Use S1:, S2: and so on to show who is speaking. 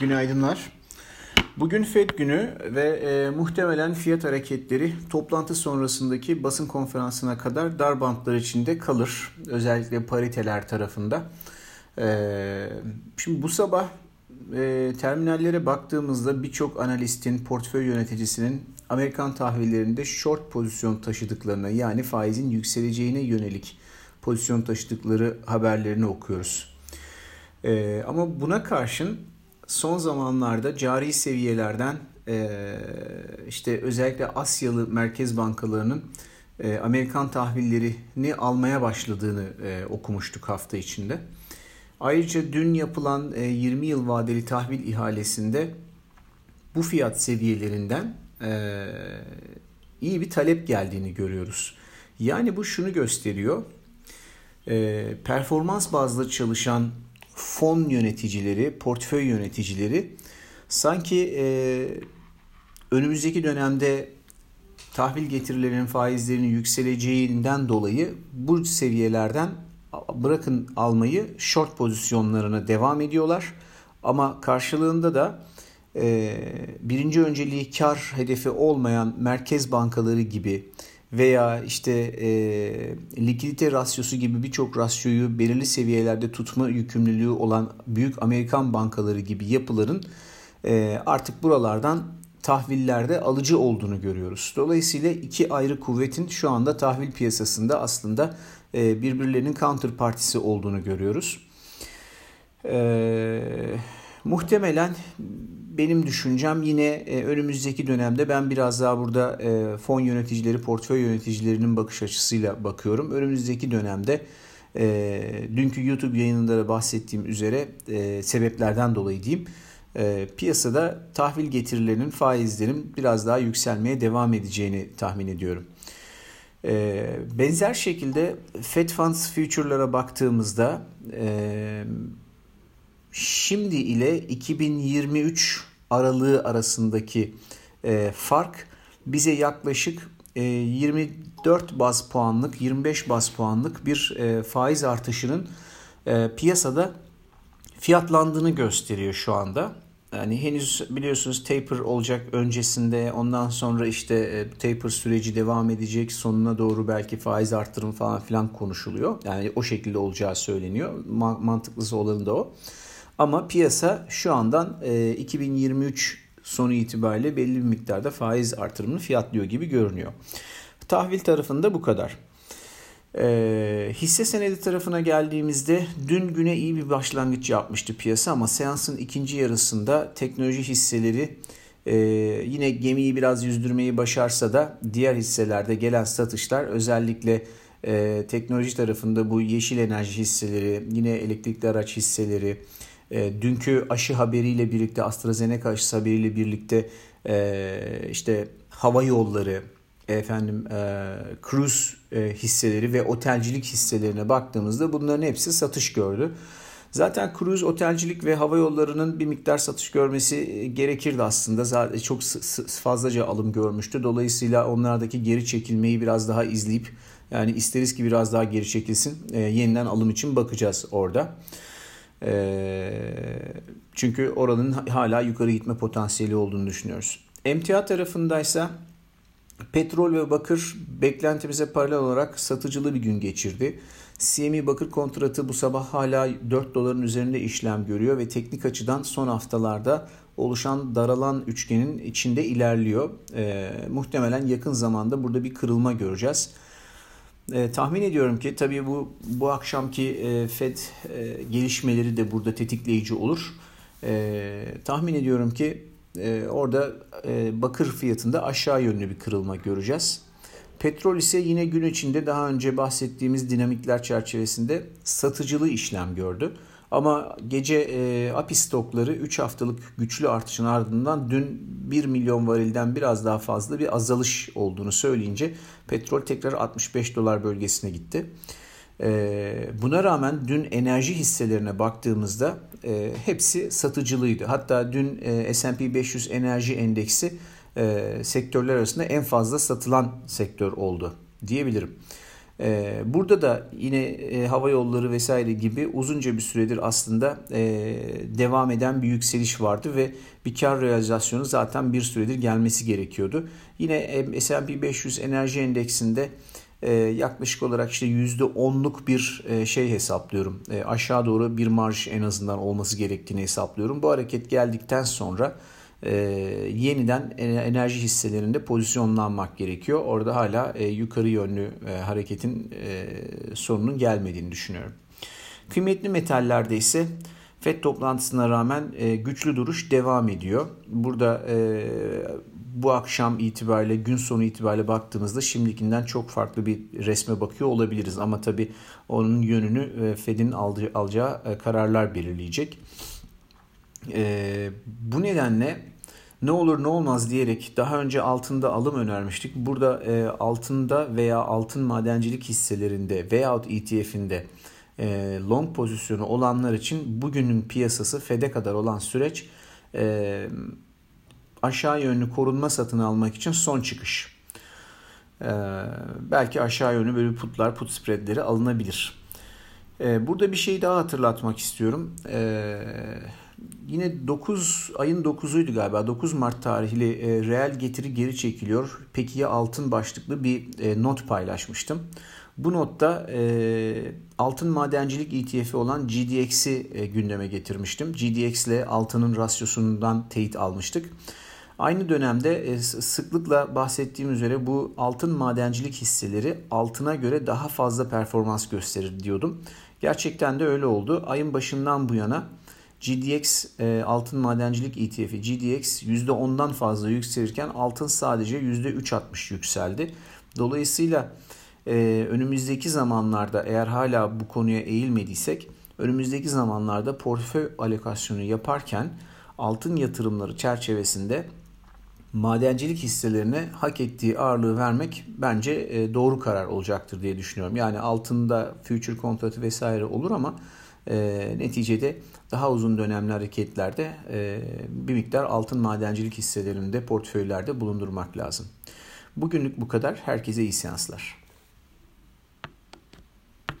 S1: Günaydınlar. Bugün FED günü ve e, muhtemelen fiyat hareketleri toplantı sonrasındaki basın konferansına kadar dar bantlar içinde kalır. Özellikle pariteler tarafında. E, şimdi bu sabah e, terminallere baktığımızda birçok analistin, portföy yöneticisinin Amerikan tahvillerinde short pozisyon taşıdıklarına yani faizin yükseleceğine yönelik pozisyon taşıdıkları haberlerini okuyoruz. E, ama buna karşın son zamanlarda cari seviyelerden e, işte özellikle Asyalı merkez bankalarının e, Amerikan tahvillerini almaya başladığını e, okumuştuk hafta içinde. Ayrıca dün yapılan 20 yıl vadeli tahvil ihalesinde bu fiyat seviyelerinden iyi bir talep geldiğini görüyoruz. Yani bu şunu gösteriyor. Performans bazlı çalışan fon yöneticileri, portföy yöneticileri sanki e, önümüzdeki dönemde tahvil getirilerinin faizlerinin yükseleceğinden dolayı bu seviyelerden bırakın almayı short pozisyonlarına devam ediyorlar. Ama karşılığında da e, birinci önceliği kar hedefi olmayan merkez bankaları gibi veya işte e, likidite rasyosu gibi birçok rasyoyu belirli seviyelerde tutma yükümlülüğü olan büyük Amerikan bankaları gibi yapıların e, artık buralardan tahvillerde alıcı olduğunu görüyoruz. Dolayısıyla iki ayrı kuvvetin şu anda tahvil piyasasında aslında e, birbirlerinin counterpartisi olduğunu görüyoruz. E, muhtemelen benim düşüncem yine e, önümüzdeki dönemde ben biraz daha burada e, fon yöneticileri, portföy yöneticilerinin bakış açısıyla bakıyorum. Önümüzdeki dönemde e, dünkü YouTube yayınında da bahsettiğim üzere sebeplerden dolayı diyeyim piyasada tahvil getirilerinin faizlerin biraz daha yükselmeye devam edeceğini tahmin ediyorum. Benzer şekilde Fed Funds Future'lara baktığımızda şimdi ile 2023 aralığı arasındaki e, fark bize yaklaşık e, 24 baz puanlık 25 baz puanlık bir e, faiz artışının e, piyasada fiyatlandığını gösteriyor şu anda. Yani henüz biliyorsunuz taper olacak öncesinde ondan sonra işte e, taper süreci devam edecek sonuna doğru belki faiz arttırım falan filan konuşuluyor. Yani o şekilde olacağı söyleniyor. Mantıklısı olanı da o. Ama piyasa şu andan 2023 e, sonu itibariyle belli bir miktarda faiz artırımını fiyatlıyor gibi görünüyor. Tahvil tarafında bu kadar. E, hisse senedi tarafına geldiğimizde dün güne iyi bir başlangıç yapmıştı piyasa ama seansın ikinci yarısında teknoloji hisseleri e, yine gemiyi biraz yüzdürmeyi başarsa da diğer hisselerde gelen satışlar özellikle e, teknoloji tarafında bu yeşil enerji hisseleri, yine elektrikli araç hisseleri, e, dünkü aşı haberiyle birlikte AstraZeneca aşısı haberiyle birlikte e, işte hava yolları, efendim e, cruise hisseleri ve otelcilik hisselerine baktığımızda bunların hepsi satış gördü. Zaten cruise, otelcilik ve hava yollarının bir miktar satış görmesi gerekirdi aslında. Zaten çok fazlaca alım görmüştü. Dolayısıyla onlardaki geri çekilmeyi biraz daha izleyip yani isteriz ki biraz daha geri çekilsin. E, yeniden alım için bakacağız orada. Ee, çünkü oranın hala yukarı gitme potansiyeli olduğunu düşünüyoruz. Emtia tarafındaysa petrol ve bakır beklentimize paralel olarak satıcılı bir gün geçirdi. CME bakır kontratı bu sabah hala 4 doların üzerinde işlem görüyor ve teknik açıdan son haftalarda oluşan daralan üçgenin içinde ilerliyor. Ee, muhtemelen yakın zamanda burada bir kırılma göreceğiz. E, tahmin ediyorum ki tabii bu bu akşamki e, Fed e, gelişmeleri de burada tetikleyici olur. E, tahmin ediyorum ki e, orada e, bakır fiyatında aşağı yönlü bir kırılma göreceğiz. Petrol ise yine gün içinde daha önce bahsettiğimiz dinamikler çerçevesinde satıcılı işlem gördü. Ama gece e, API stokları 3 haftalık güçlü artışın ardından dün 1 milyon varilden biraz daha fazla bir azalış olduğunu söyleyince petrol tekrar 65 dolar bölgesine gitti. E, buna rağmen dün enerji hisselerine baktığımızda e, hepsi satıcılıydı. Hatta dün e, S&P 500 enerji endeksi e, sektörler arasında en fazla satılan sektör oldu diyebilirim. Ee, burada da yine e, hava yolları vesaire gibi uzunca bir süredir aslında e, devam eden bir yükseliş vardı ve bir kar realizasyonu zaten bir süredir gelmesi gerekiyordu. Yine S&P 500 enerji endeksinde e, yaklaşık olarak işte %10'luk bir şey hesaplıyorum. Aşağı doğru bir marj en azından olması gerektiğini hesaplıyorum. Bu hareket geldikten sonra e, yeniden enerji hisselerinde pozisyonlanmak gerekiyor. Orada hala e, yukarı yönlü e, hareketin e, sonunun gelmediğini düşünüyorum. Kıymetli metallerde ise FED toplantısına rağmen e, güçlü duruş devam ediyor. Burada e, bu akşam itibariyle gün sonu itibariyle baktığımızda şimdikinden çok farklı bir resme bakıyor olabiliriz. Ama tabii onun yönünü e, Fed'in alacağı e, kararlar belirleyecek. E, bu nedenle ne olur ne olmaz diyerek daha önce altında alım önermiştik. Burada e, altında veya altın madencilik hisselerinde veyahut ETF'inde e, long pozisyonu olanlar için bugünün piyasası FED'e kadar olan süreç e, aşağı yönlü korunma satın almak için son çıkış. E, belki aşağı yönlü böyle putlar, put spreadleri alınabilir. E, burada bir şey daha hatırlatmak istiyorum. Eee yine 9 ayın 9'uydu galiba 9 Mart tarihli e, reel getiri geri çekiliyor. Peki ya altın başlıklı bir e, not paylaşmıştım. Bu notta e, altın madencilik ETF'i olan GDX'i e, gündeme getirmiştim. GDX ile altının rasyosundan teyit almıştık. Aynı dönemde e, sıklıkla bahsettiğim üzere bu altın madencilik hisseleri altına göre daha fazla performans gösterir diyordum. Gerçekten de öyle oldu. Ayın başından bu yana GDX e, altın madencilik ETF'i GDX %10'dan fazla yükselirken altın sadece %3.60 yükseldi. Dolayısıyla e, önümüzdeki zamanlarda eğer hala bu konuya eğilmediysek önümüzdeki zamanlarda portföy alokasyonu yaparken altın yatırımları çerçevesinde madencilik hisselerine hak ettiği ağırlığı vermek bence e, doğru karar olacaktır diye düşünüyorum. Yani altında future kontratı vesaire olur ama e, neticede daha uzun dönemli hareketlerde e, bir miktar altın madencilik hisselerinde portföylerde bulundurmak lazım. Bugünlük bu kadar. Herkese iyi seanslar.